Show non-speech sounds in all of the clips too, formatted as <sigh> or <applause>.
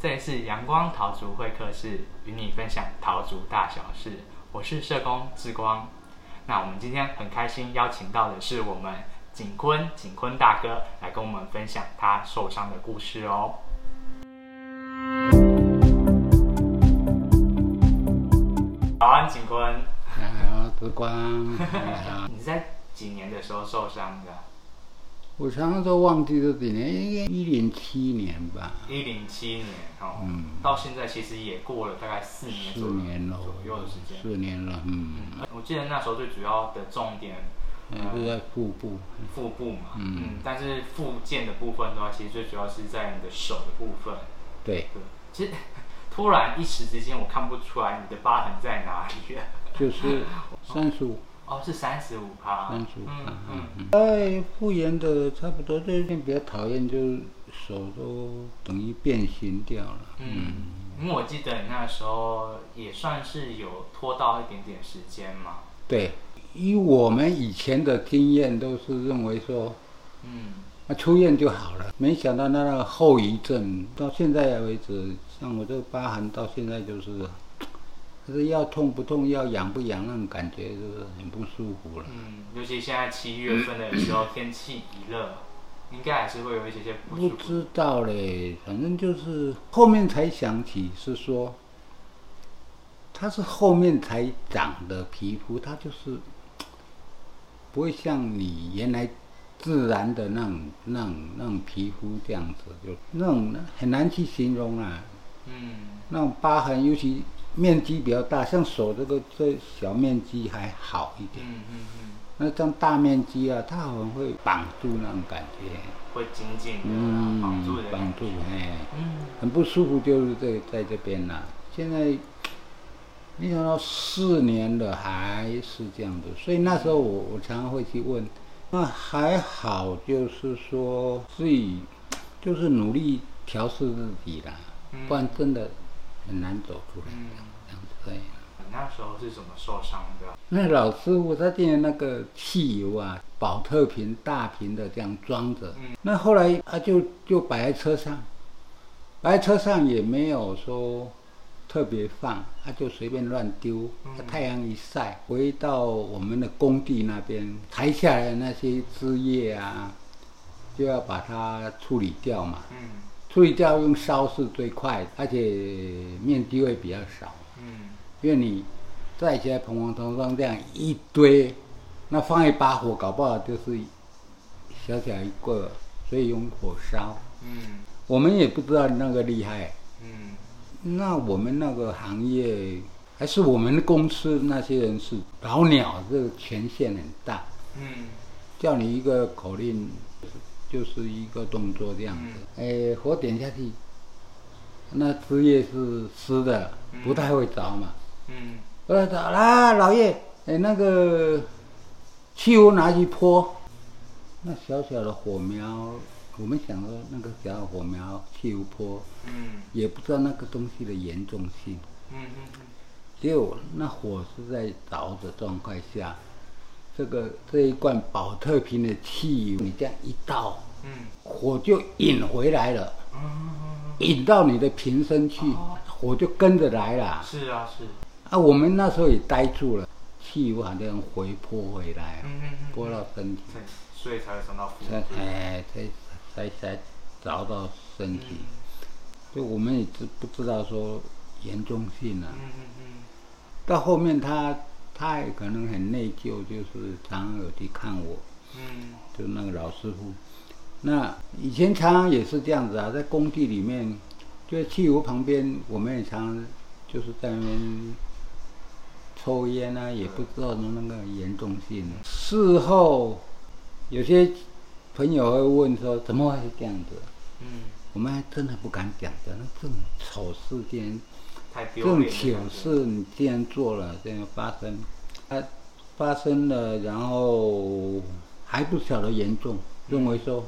这里是阳光桃竹会客室，与你分享桃竹大小事。我是社工志光。那我们今天很开心邀请到的是我们景坤，景坤大哥来跟我们分享他受伤的故事哦。早安，景坤。好，志光。你 <laughs> 在几年的时候受伤的？我常常都忘记这几年，应该一零七年吧。一零七年哦，嗯，到现在其实也过了大概四年四年左右的时间。四年了，嗯。我记得那时候最主要的重点，是在腹部。腹部嘛，嗯，但是附件的部分的话，其实最主要是在你的手的部分。对。对。其实突然一时之间，我看不出来你的疤痕在哪里。就是三十五。哦，是三十五趴。三十五趴，嗯嗯。在复原的差不多，最近比较讨厌，就是手都等于变形掉了。嗯，因为我记得你那时候也算是有拖到一点点时间嘛。对，以我们以前的经验，都是认为说，嗯，那出院就好了。没想到那个后遗症，到现在为止，像我这个疤痕，到现在就是。可是要痛不痛，要痒不痒，那种感觉就是很不舒服了。嗯，尤其现在七月份的时候，天气一热，应该还是会有一些些不舒服。不知道嘞，反正就是后面才想起是说，它是后面才长的皮肤，它就是不会像你原来自然的那种、那种、那种皮肤这样子，就那种很难去形容啊。嗯，那种疤痕，尤其。面积比较大，像手这个这小面积还好一点。嗯嗯嗯。那这样大面积啊，它好像会绑住那种感觉。会紧紧的嗯，绑住的。绑住，哎。嗯。很不舒服，就是在在这边呐。现在，没想到四年了还是这样子，所以那时候我我常常会去问，那还好，就是说自己就是努力调试自己啦，不然真的很难走出来。对，你那时候是怎么受伤的？那老师傅他订那个汽油啊，保特瓶大瓶的这样装着。嗯。那后来啊，就就摆在车上，摆在车上也没有说特别放，他就随便乱丢。嗯。太阳一晒，回到我们的工地那边，裁下来的那些枝叶啊，就要把它处理掉嘛。嗯。处理掉用烧是最快，而且面积会比较少。因为你在一些蓬蓬松松这样一堆，那放一把火，搞不好就是小小一个，所以用火烧。嗯，我们也不知道那个厉害。嗯，那我们那个行业，还是我们公司那些人是老鸟，这个权限很大。嗯，叫你一个口令，就是一个动作这样子。哎，火点下去，那枝叶是湿的，不太会着嘛。嗯，我说来，老叶，哎，那个汽油拿去泼，那小小的火苗，我们想说那个小火苗汽油泼，嗯，也不知道那个东西的严重性，嗯嗯嗯，结果那火是在着的状态下，这个这一罐保特瓶的汽油，你这样一倒，嗯，火就引回来了，嗯。引到你的瓶身去，火就跟着来了，是啊是。啊，我们那时候也呆住了，汽油好像回泼回来，泼到身体，所以才会伤到腹部，哎，才才才着到身体，就我们也知不知道说严重性啊？嗯嗯嗯。到后面他他也可能很内疚，就是常常有去看我，嗯，就那个老师傅，那以前常常也是这样子啊，在工地里面，就在汽油旁边，我们也常常就是在那边。抽烟啊，也不知道那个严重性。事后有些朋友会问说：“怎么会是这样子？”嗯，我们还真的不敢讲的。那这种丑事竟然，这种糗事你既然做了，这样发生，它，发生了，然后还不晓得严重，认为说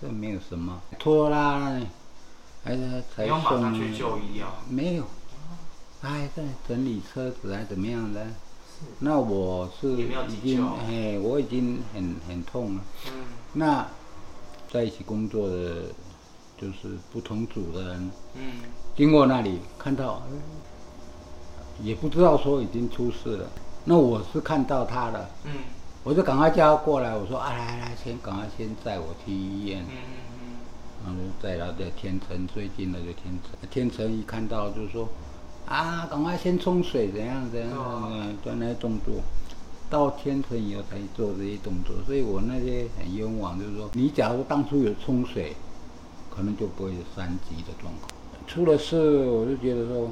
这没有什么，拖拉，还是才送去就医啊？没有。他还在整理车子还怎么样的？那我是已经哎，我已经很很痛了。嗯。那在一起工作的就是不同组的人嗯经过那里，看到，哎也不知道说已经出事了。那我是看到他了，嗯我就赶快叫他过来，我说啊来来，先赶快先载我去医院嗯。嗯然后就载到在天成最近的就天成，天成一看到就是说，啊，赶快先冲水，怎样怎样，做那些动作。到天成以后才做这些动作，所以我那些很冤枉，就是说，你假如当初有冲水，可能就不会有三级的状况。出了事，我就觉得说，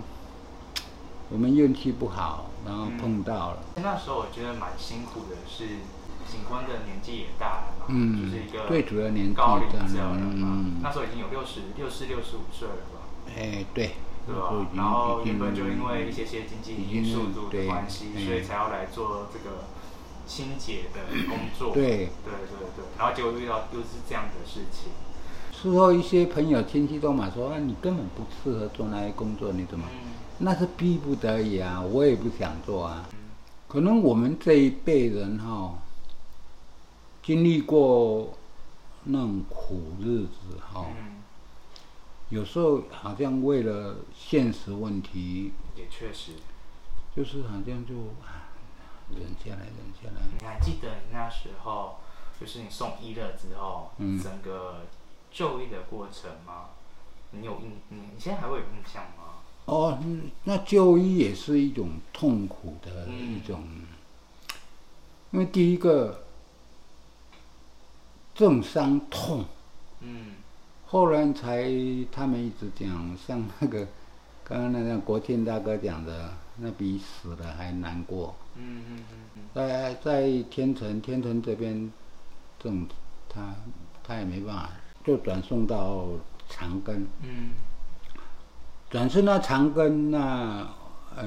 我们运气不好，然后碰到了。嗯。那时候我觉得蛮辛苦的是，警官的年纪也大了嘛，嗯就是一个最主要年纪高龄大了者了嘛，嗯那时候已经有六十六四六十五岁了吧。哎，对，对吧然后原本就因为一些些经济因素的对关系，嗯所以才要来做这个清洁的工作。对对对对，然后结果遇到又是这样的事情。事后一些朋友亲戚都嘛说，啊，你根本不适合做那些工作，你怎么？嗯那是逼不得已啊，我也不想做啊。嗯可能我们这一辈人哈、经历过那种苦日子哈、嗯，有时候好像为了现实问题，也确实。就是好像就啊忍下来，忍下来。你还记得你那时候，就是你送医了之后，嗯整个就医的过程吗？你有印，你你现在还会有印象吗？哦，嗯那就医也是一种痛苦的嗯一种，因为第一个重伤痛，嗯后来才他们一直讲，像那个 <laughs> 刚刚那个国庆大哥讲的，那比死了还难过。嗯嗯嗯嗯在在天成天成这边，这种他他也没办法，就转送到长庚。嗯转送到长庚那，呃，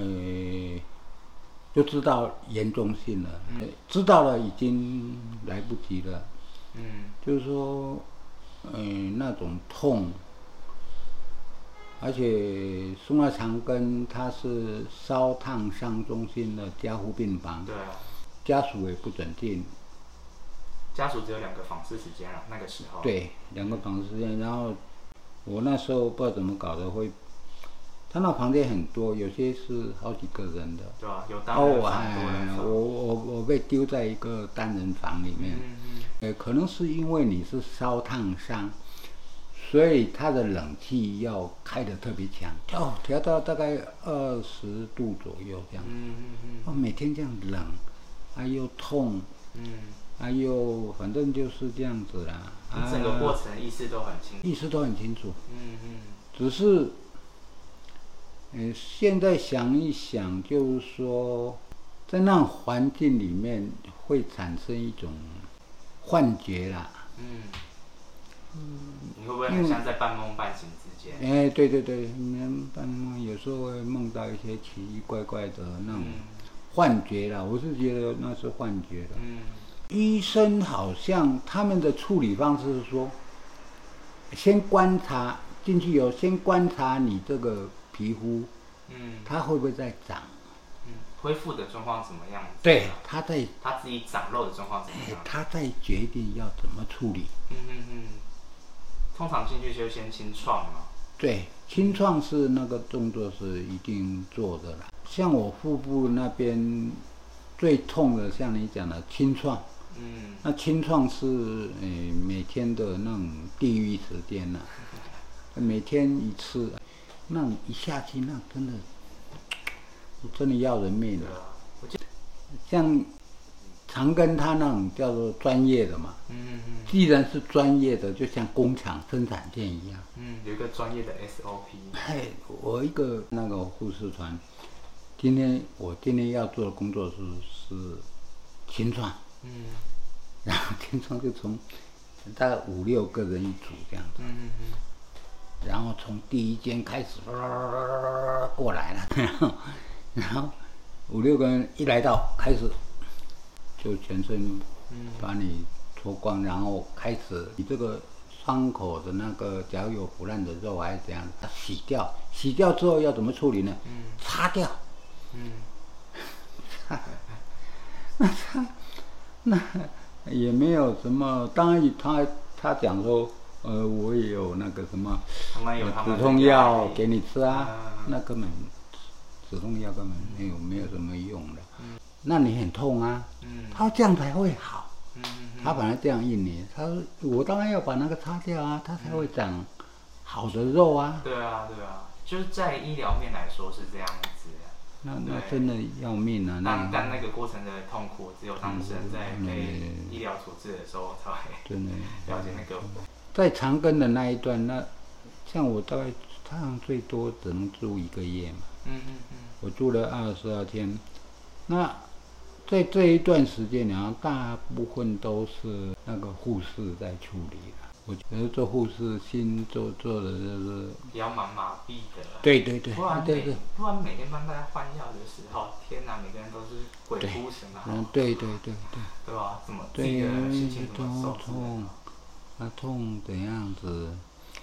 就知道严重性了。嗯知道了已经来不及了。嗯就是说，呃，那种痛，而且送到长庚，它是烧烫伤中心的加护病房，对啊，家属也不准进。家属只有两个访视时间了，那个时候。。对，两个访视时间，然后我那时候不知道怎么搞的，会，他那房间很多，有些是好几个人的。对啊，有单哦，人我房多人哎，我我我被丢在一个单人房里面，嗯嗯呃，可能是因为你是烧烫伤，所以它的冷气要开得特别强，哦，调到大概二十度左右这样。嗯嗯嗯哦，每天这样冷，啊又痛，嗯啊又反正就是这样子啦。整个过程意识都很清楚。意识都很清楚，嗯嗯只是，呃，现在想一想，就是说，在那环境里面会产生一种幻觉啦。嗯。你会不会很像在半梦半醒之间？哎，对对对，你们半梦有时候会梦到一些奇奇怪怪的那种嗯幻觉啦。我是觉得那是幻觉的。嗯医生好像他们的处理方式是说，先观察进去以后，先观察你这个皮肤嗯它会不会在长。嗯，恢复的状况怎么样？对，它在它自己长肉的状况怎么样？它在决定要怎么处理。嗯嗯嗯。通常进去就先清创嘛。对，清创是那个动作是一定做的啦。像我腹部那边最痛的，像你讲的清创，嗯那清创是呃每天的那种地狱时间呐、每天一次，那种一下去那真的真的要人命了。像长庚他那种叫做专业的嘛，嗯嗯嗯既然是专业的，就像工厂生产线一样。嗯，有一个专业的 SOP。哎，我一个那个护士团，今天我今天要做的工作是是清创，嗯然后清创就从大概五六个人一组这样子，嗯嗯嗯。从第一间开始过来了，然后然后五六个人一来到开始就全身嗯把你脱光，然后开始你这个伤口的那个，假如有腐烂的肉还是怎样，洗掉，洗掉之后要怎么处理呢？擦掉，嗯那也没有什么。当然他他讲说呃，我也有那个什么止痛药给你吃啊嗯，那根本止痛药根本没有没有什么用的。那你很痛啊，嗯他这样才会好。他本来这样一年，他说我当然要把那个擦掉啊，他才会长好的肉啊。对啊对啊，就是在医疗面来说是这样子。那那真的要命啊！那但那那个过程的痛苦，只有当事人在被医疗处置的时候才会真的了解那个。在长庚的那一段，那像我大概他好像最多只能住一个月嘛，嗯嗯嗯我住了二十二天。那在这一段时间然后大部分都是那个护士在处理的。我觉得做护士心做做的就是，比较蛮麻痹的。对对对不然每不然每天帮大家换药的时候，天哪，每个人都是鬼哭神啊，嗯对对对对。对吧？怎么自己对，的心情怎么痛受那痛怎样子？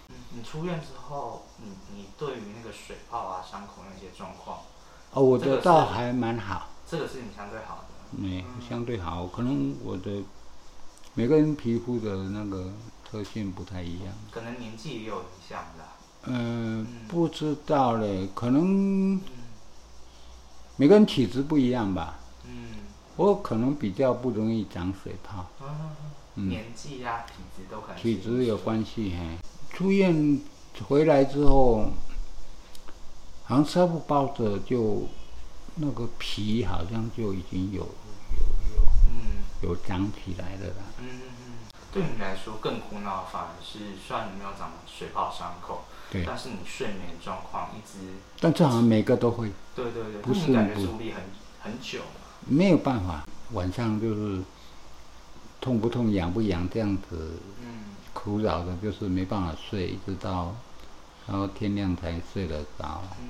嗯你出院之后，你你对于那个水泡啊、伤口那些状况，哦，我的倒还蛮好，这个是你相对好的。嗯，相对好。可能我的每个人皮肤的那个特性不太一样。可能年纪也有影响的。嗯，不知道嘞，可能嗯每个人体质不一样吧。嗯我可能比较不容易长水泡，嗯，嗯年纪呀、体质都可能是体质有关系。嘿，出院回来之后，好像纱布包着就那个皮好像就已经有嗯有长起来了啦。嗯嗯嗯，对你来说更苦恼，反而是虽然你没有长水泡伤口，对，但是你睡眠状况一直，但这好像每个都会，对对对，不是感觉不处理很很久。没有办法，晚上就是痛不痛、痒不痒这样子嗯。苦扰的，就是没办法睡，一直到然后天亮才睡得着，嗯。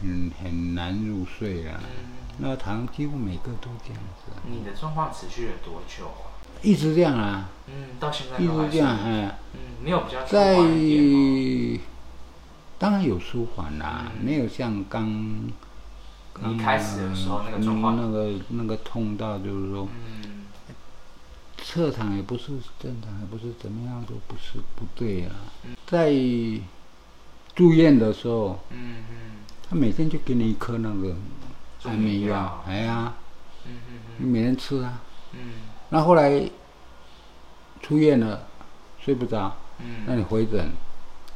很很难入睡啊。嗯，那好像几乎每个都这样子，你的状况持续了多久啊？一直这样啊，嗯，到现在一直这样，哎，嗯，没有比较舒在？当然有舒缓啦，嗯。没有像刚你一开始的时候那个状况，嗯那个那个痛到就是说。嗯侧躺也不是正常，也不是怎么样，都不是不对啊嗯。在住院的时候，嗯嗯他每天就给你一颗那个安眠药哎呀，嗯嗯你每天吃啊。嗯那后来出院了，睡不着，嗯那你回诊，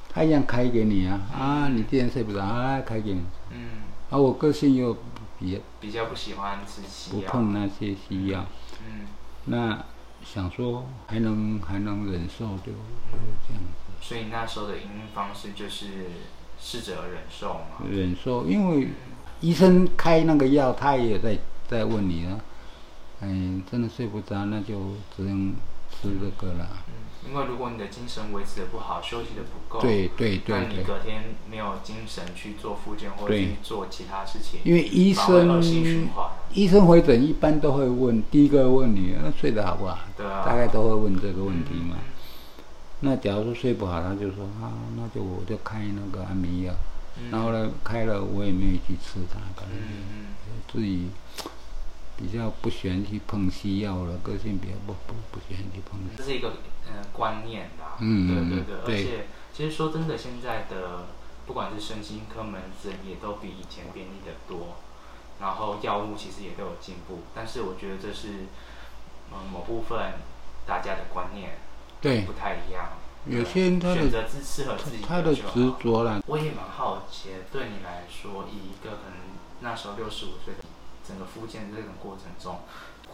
他一样开给你啊。啊，你既然睡不着，啊，开给你。嗯，啊，我个性又也比较不喜欢吃西药不药，碰那些西药，嗯，那想说还能还能忍受就就这样子。所以那时候的应对方式就是试着忍受嘛，忍受，因为医生开那个药，他也在在问你啊，哎，真的睡不着，那就只能吃这个了。嗯，因为如果你的精神维持的不好，休息的不够，对对那你对。对，隔天没有精神去做复健或者去做其他事情，因为医生，医生回诊一般都会问，第一个问你，那睡得好不好？对啊，大概都会问这个问题嘛。嗯。那假如说睡不好，他就说啊，那就我就开那个安眠药，嗯。然后呢开了我也没有去吃它，可能嗯自己比较不喜欢去碰西药了，个性比较不不不喜欢去碰嗯，这是一个呃观念啦，嗯对对对，而且其实说真的，现在的不管是身心科门诊也都比以前便利的多，然后药物其实也都有进步，但是我觉得这是嗯某部分大家的观念对。不太一样，有对些人他的选择自适合自己他的执着啦，我也蛮好奇，对你来说，以一个可能那时候六十五岁的整个复健这种过程中，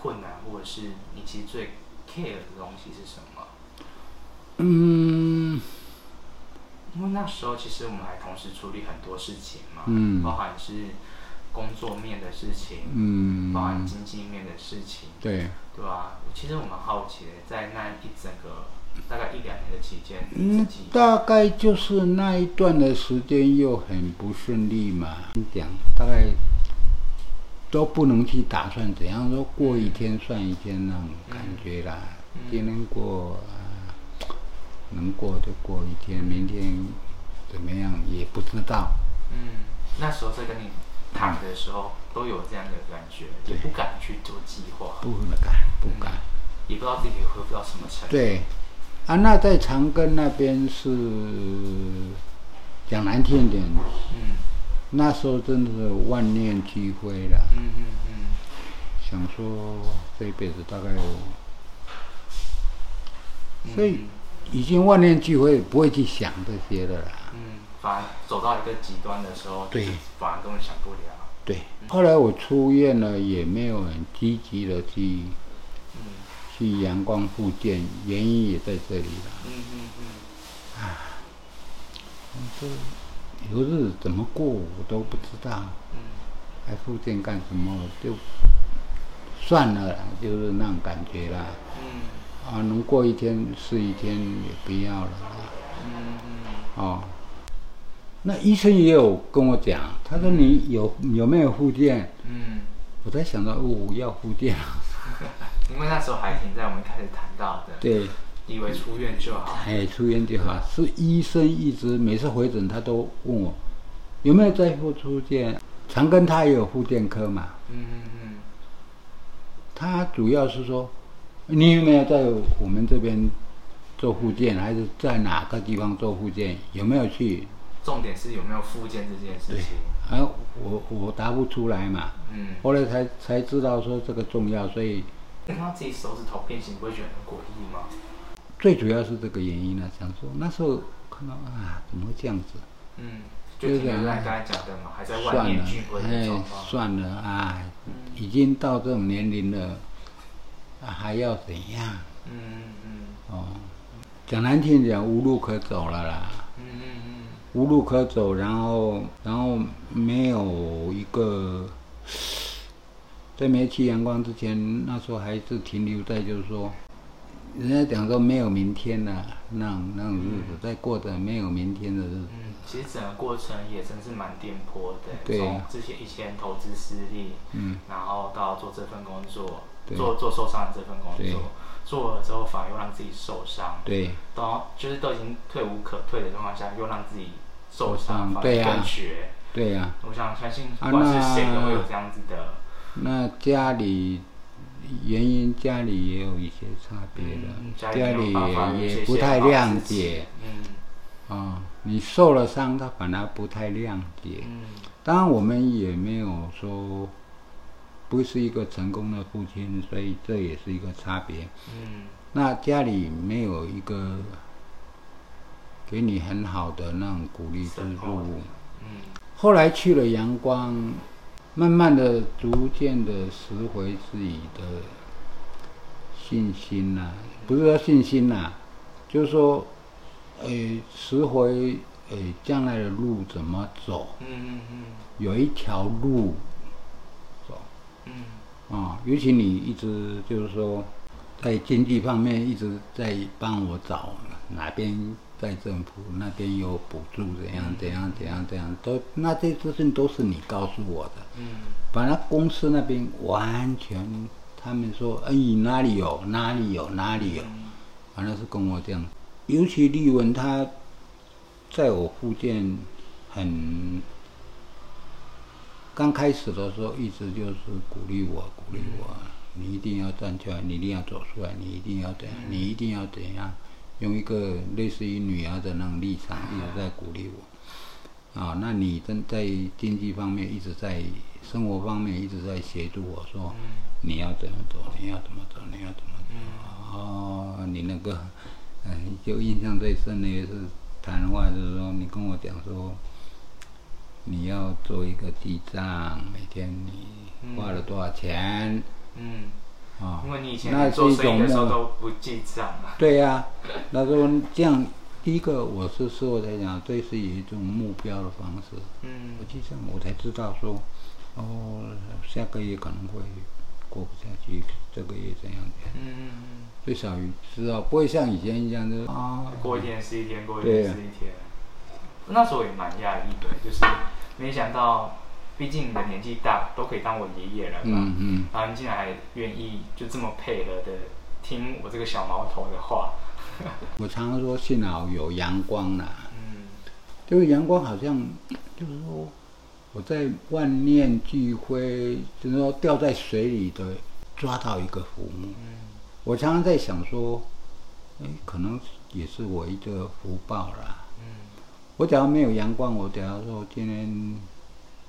困难或者是你其实最 care 的东西是什么？嗯。因为那时候其实我们还同时处理很多事情嘛，嗯。包含是工作面的事情，嗯。包，含经济面的事情，对，对吧、其实我们好奇的，在那一整个大概一两年的期间，嗯，大概就是那一段的时间又很不顺利嘛，讲大概都不能去打算怎样说过一天算一天那种感觉啦，嗯。今天过啊，能过就过一天，明天怎么样也不知道。嗯，那时候在跟你谈的时候，都有这样的感觉，也不敢去做计划，不敢，不敢。也不知道自己可以恢复到什么程度。对，啊，那在长庚那边是讲难听点，嗯那时候真的是万念俱灰了。嗯嗯嗯想说这一辈子大概所以已经万念俱灰，不会去想这些的啦。嗯，反而走到一个极端的时候，对反而根本想不了。对，后来我出院了，也没有很积极的去嗯去阳光复健，原因也在这里了。嗯嗯嗯啊，这有日子怎么过我都不知道，嗯还复健干什么？就算了啦，就是那种感觉啦。嗯啊，能过一天是一天，也不要了啦。嗯嗯哦，那医生也有跟我讲，他说你有有没有复健？嗯，我在想到哦，要复健啊。因为那时候还停在我们开始谈到的，对，以为出院就好。哎，出院就好。是医生一直每次回诊，他都问我有没有在复出健。长庚他也有复健科嘛，嗯嗯嗯他主要是说你有没有在我们这边做复健，还是在哪个地方做复健？有没有去？重点是有没有复健这件事情。啊，我我答不出来嘛。嗯，后来才才知道说这个重要，所以看到自己手指头变形，不会觉得很诡异吗？最主要是这个原因呢。想说那时候看到啊，怎么会这样子？嗯，就是原来刚才讲的嘛，还在万算了念俱灰，的哎状，况。算了啊，已经到这种年龄了，啊、还要怎样？嗯嗯哦，讲难听点，无路可走了啦，嗯嗯嗯。无路可走，然后然后没有一个，在没去阳光之前，那时候还是停留在就是说，人家讲说没有明天了、那种那种日子，在过着没有明天的日子。嗯，其实整个过程也真是蛮颠簸的，对从之前以前投资失利，嗯，然后到做这份工作，对做做受伤的这份工作，做了之后反而又让自己受伤，对。都就是都已经退无可退的状况下，又让自己受受伤对啊更绝。对呀、我想相信，啊不管是谁那都会有这样子的，那家里原因家里也有一些差别的，嗯，家里没有里办法有一也不太谅解，嗯。啊、你受了伤，他反而不太谅解。嗯。当然，我们也没有说不是一个成功的父亲，所以这也是一个差别。嗯那家里没有一个给你很好的那种鼓励之 Support 路。嗯后来去了阳光，慢慢的、逐渐的拾回自己的信心呐、不是说信心呐、就是说，诶，拾回诶将来的路怎么走，嗯嗯嗯有一条路走嗯啊、尤其你一直就是说，在经济方面一直在帮我找哪边在政府那边有补助，怎样怎样怎样怎样，都那这些资讯都是你告诉我的。嗯反正公司那边完全，他们说，哎，哪里有哪里有哪里有，嗯反正是跟我这样。尤其丽文他，在我附件很刚开始的时候，一直就是鼓励我，鼓励我，你一定要站起来，你一定要走出来，你一定要怎样，你一定要怎样，用一个类似于女儿的那种立场，一直在鼓励我。啊，那你真在经济方面一直在生活方面一直在协助我说，你要怎么走，你要怎么走，你要怎么走。哦，你那个，嗯，就印象最深的也是谈话，就是说你跟我讲说，你要做一个记账，每天你花了多少钱？嗯，啊？因为你以前做生意的时候都不记账嘛，对呀、那时候这样，第一个我是事后才讲，这是一种目标的方式。嗯。我记账，我才知道说，哦，下个月可能会过不下去，这个月怎样怎样，嗯嗯最少知道，不会像以前一样就是啊嗯，，过一天是一天，过一天是一天。那时候也蛮压抑的，就是没想到，毕竟你的年纪大，都可以当我爷爷了嘛，嗯嗯，然后你竟然还愿意就这么配合的听我这个小毛头的话，<laughs> 我常常说幸好有阳光啦，嗯。就是阳光好像就是说我在万念俱灰，就是说掉在水里的抓到一个浮木。嗯。我常常在想说，哎，可能也是我一个福报啦。嗯，我假如没有阳光，我假如说今天，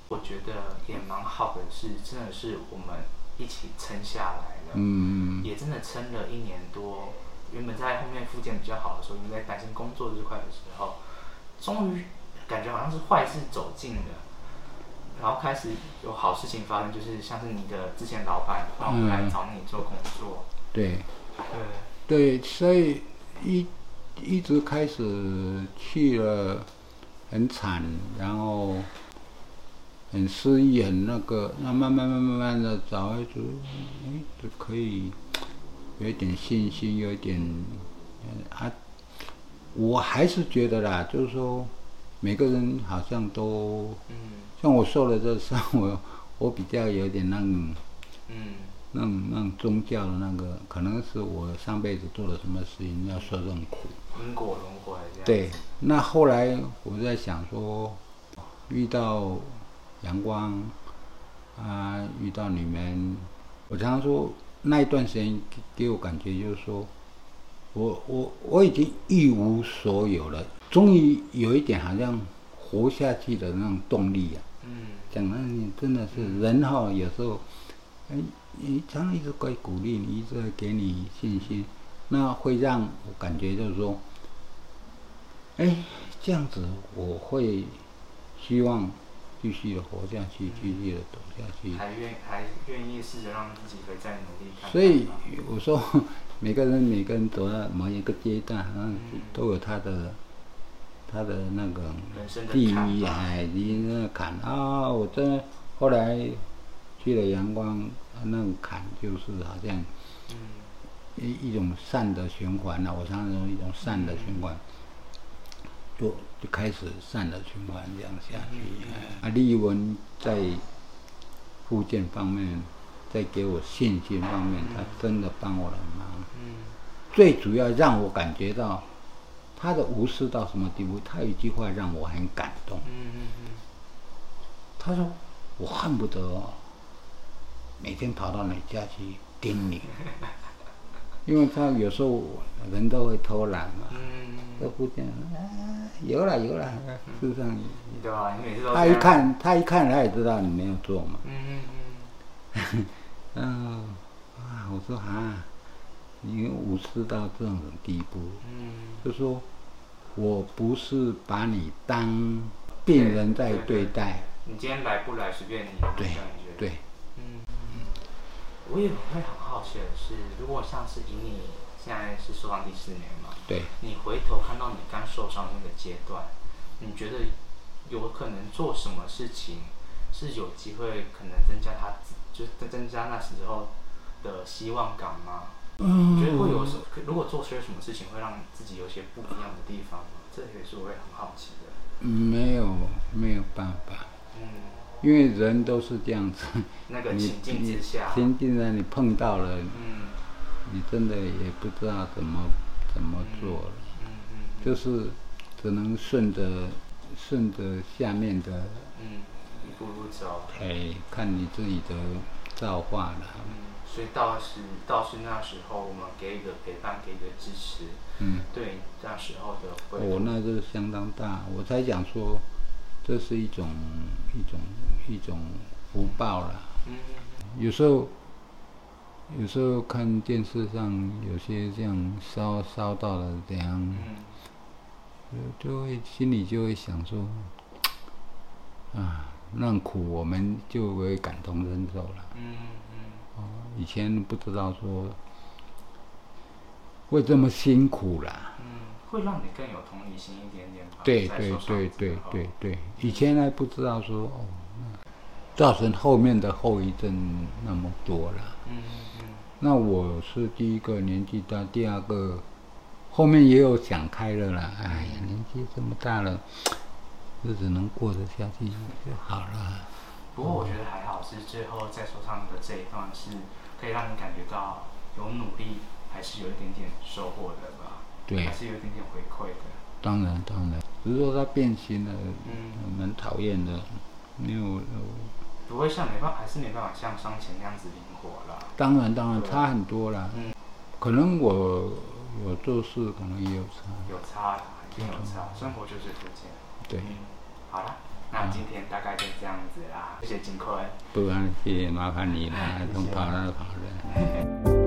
我觉得也蛮好的是，真的是我们一起撑下来了，嗯，也真的撑了一年多。原本在后面复健比较好的时候，因为在担心工作这块的时候，终于感觉好像是坏事走近了，然后开始有好事情发生，就是像是你的之前老板让我们来找你做工作，对。对，对，所以一一直开始去了，很惨，然后很失意，很那个，那慢慢慢慢慢的找一组，哎，就可以有一点信心，有一点，呃啊，我还是觉得啦，就是说每个人好像都。嗯像我受了这伤，我我比较有点那种嗯那种那种宗教的那个，可能是我上辈子做了什么事情要受这种苦。因果轮回对，那后来我在想说，遇到阳光啊，遇到你们，我常常说那一段时间给给我感觉就是说，我我我已经一无所有了，终于有一点好像活下去的那种动力啊。嗯讲了，你真的是人哈，有时候，哎，你常常一直会鼓励你，一直在给你信心，那会让我感觉就是说，哎，这样子我会希望继续的活下去，继续的走下去。还愿还愿意试着让自己可以再努力看看所以我说，每个人每个人走到某一个阶段，好像都有他的他的那个地坎吧狱哎，你那个坎啊！我真的后来去了阳光，那种坎就是好像嗯一一种善的循环了、我常常说一种善的循环，就就开始善的循环这样下去。啊，丽文在附件方面，在给我信心方面，他真的帮我了忙。嗯最主要让我感觉到他的无私到什么地步？他有一句话让我很感动。嗯嗯他说：“我恨不得哦每天跑到你家去盯你，因为他有时候人都会偷懒嘛，嗯。都不这样啊，有了有了，事实上。嗯，对吧？你每次都他，一看他一看他也知道你没有做嘛，嗯嗯嗯。嗯 <laughs> 啊，我说啊，你无视到这种地步，嗯，就说我不是把你当病人在对待，你今天来不来随便你，对，对，嗯，我也会很好奇的是，如果像是以你现在是受伤第四年嘛，对。你回头看到你刚受伤的那个阶段，你觉得有可能做什么事情是有机会可能增加他，就是增增加那时候的希望感吗？嗯你觉得会有什么？如果做些什么事情会让自己有些不一样的地方吗？这也是我会很好奇的。没有没有办法，嗯，因为人都是这样子。那个你情境之下，情境呢你碰到了，嗯。你真的也不知道怎么怎么做了，嗯嗯就是只能顺着顺着下面的，嗯，一步步走。哎，看你自己的造化了。嗯，所以倒是倒是那时候我们给予的陪伴，给予的支持，嗯，对那时候的回我、那就是相当大，我才讲说，这是一种一种一种福报了。嗯有时候，有时候看电视上有些这样烧烧到了怎样，嗯就就会心里就会想说，<tsk> 啊，那苦我们就会感同身受了。嗯嗯以前不知道说会这么辛苦啦。嗯，会让你更有同理心一点点吧。对对对对对对，以前还不知道说哦，那造成后面的后遗症那么多了。嗯嗯那我是第一个年纪大，第二个后面也有想开了啦。哎呀，年纪这么大了，日子能过得下去就好了。不过我觉得还好，是最后在手上的这一段是可以让你感觉到有努力，还是有一点点收获的吧？对还是有一点点回馈的。当然当然，只是说他变形了，嗯，蛮讨厌的。没有，呃不会像没办法，还是没办法像伤前那样子灵活啦。当然当然差很多啦。嗯可能我我做事可能也有差。有差，一定有差，生活就是福建。对，嗯，好了，那今天大概就这样子啦，谢谢金坤。不然谢谢麻烦你了，<laughs> 从跑那跑的。<laughs>